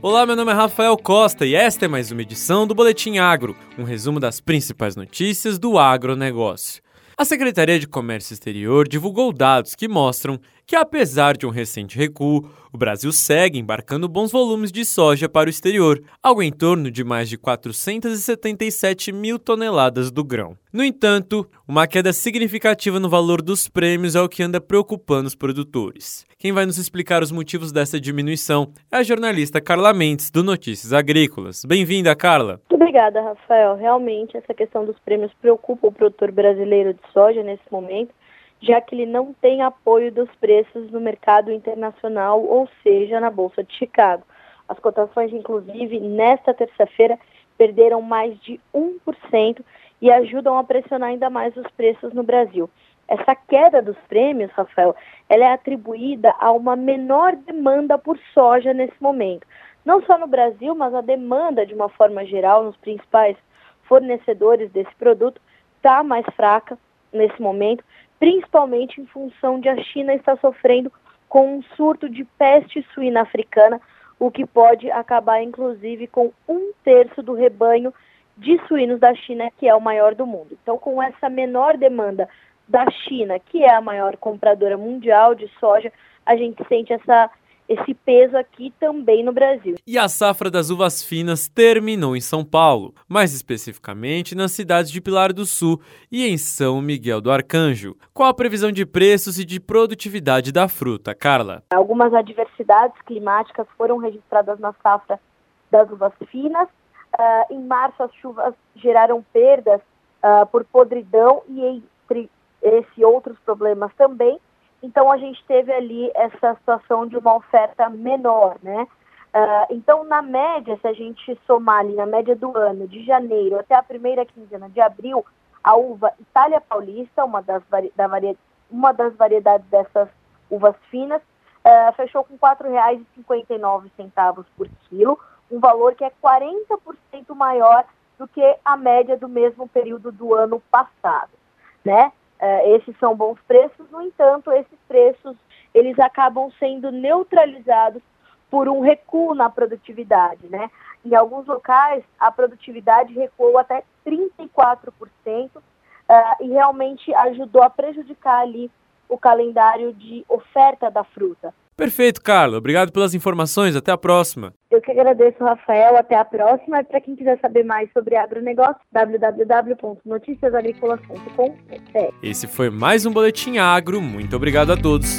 Olá, meu nome é Rafael Costa e esta é mais uma edição do Boletim Agro, um resumo das principais notícias do agronegócio. A Secretaria de Comércio Exterior divulgou dados que mostram que, apesar de um recente recuo, o Brasil segue embarcando bons volumes de soja para o exterior, algo em torno de mais de 477 mil toneladas do grão. No entanto, uma queda significativa no valor dos prêmios é o que anda preocupando os produtores. Quem vai nos explicar os motivos dessa diminuição é a jornalista Carla Mendes, do Notícias Agrícolas. Bem-vinda, Carla. Muito obrigada, Rafael. Realmente, essa questão dos prêmios preocupa o produtor brasileiro de soja nesse momento já que ele não tem apoio dos preços no mercado internacional, ou seja, na Bolsa de Chicago. As cotações, inclusive, nesta terça-feira, perderam mais de 1% e ajudam a pressionar ainda mais os preços no Brasil. Essa queda dos prêmios, Rafael, ela é atribuída a uma menor demanda por soja nesse momento. Não só no Brasil, mas a demanda, de uma forma geral, nos principais fornecedores desse produto, está mais fraca nesse momento, principalmente em função de a China estar sofrendo com um surto de peste suína africana, o que pode acabar inclusive com um terço do rebanho de suínos da China, que é o maior do mundo. Então, com essa menor demanda da China, que é a maior compradora mundial de soja, a gente sente essa esse peso aqui também no Brasil. E a safra das uvas finas terminou em São Paulo, mais especificamente nas cidades de Pilar do Sul e em São Miguel do Arcanjo. Qual a previsão de preços e de produtividade da fruta, Carla? Algumas adversidades climáticas foram registradas na safra das uvas finas. Uh, em março, as chuvas geraram perdas uh, por podridão e entre esses outros problemas também então a gente teve ali essa situação de uma oferta menor, né? Uh, então, na média, se a gente somar ali na média do ano, de janeiro até a primeira quinzena de abril, a uva Itália Paulista, uma das, da varia, uma das variedades dessas uvas finas, uh, fechou com R$ 4,59 por quilo, um valor que é 40% maior do que a média do mesmo período do ano passado, né? Uh, esses são bons preços, no entanto, esses preços eles acabam sendo neutralizados por um recuo na produtividade, né? Em alguns locais, a produtividade recuou até 34%, uh, e realmente ajudou a prejudicar ali o calendário de oferta da fruta. Perfeito, Carla. Obrigado pelas informações. Até a próxima. Eu que agradeço, Rafael. Até a próxima. E para quem quiser saber mais sobre agronegócio, www.noticiasagricolas.com.br. Esse foi mais um Boletim Agro. Muito obrigado a todos.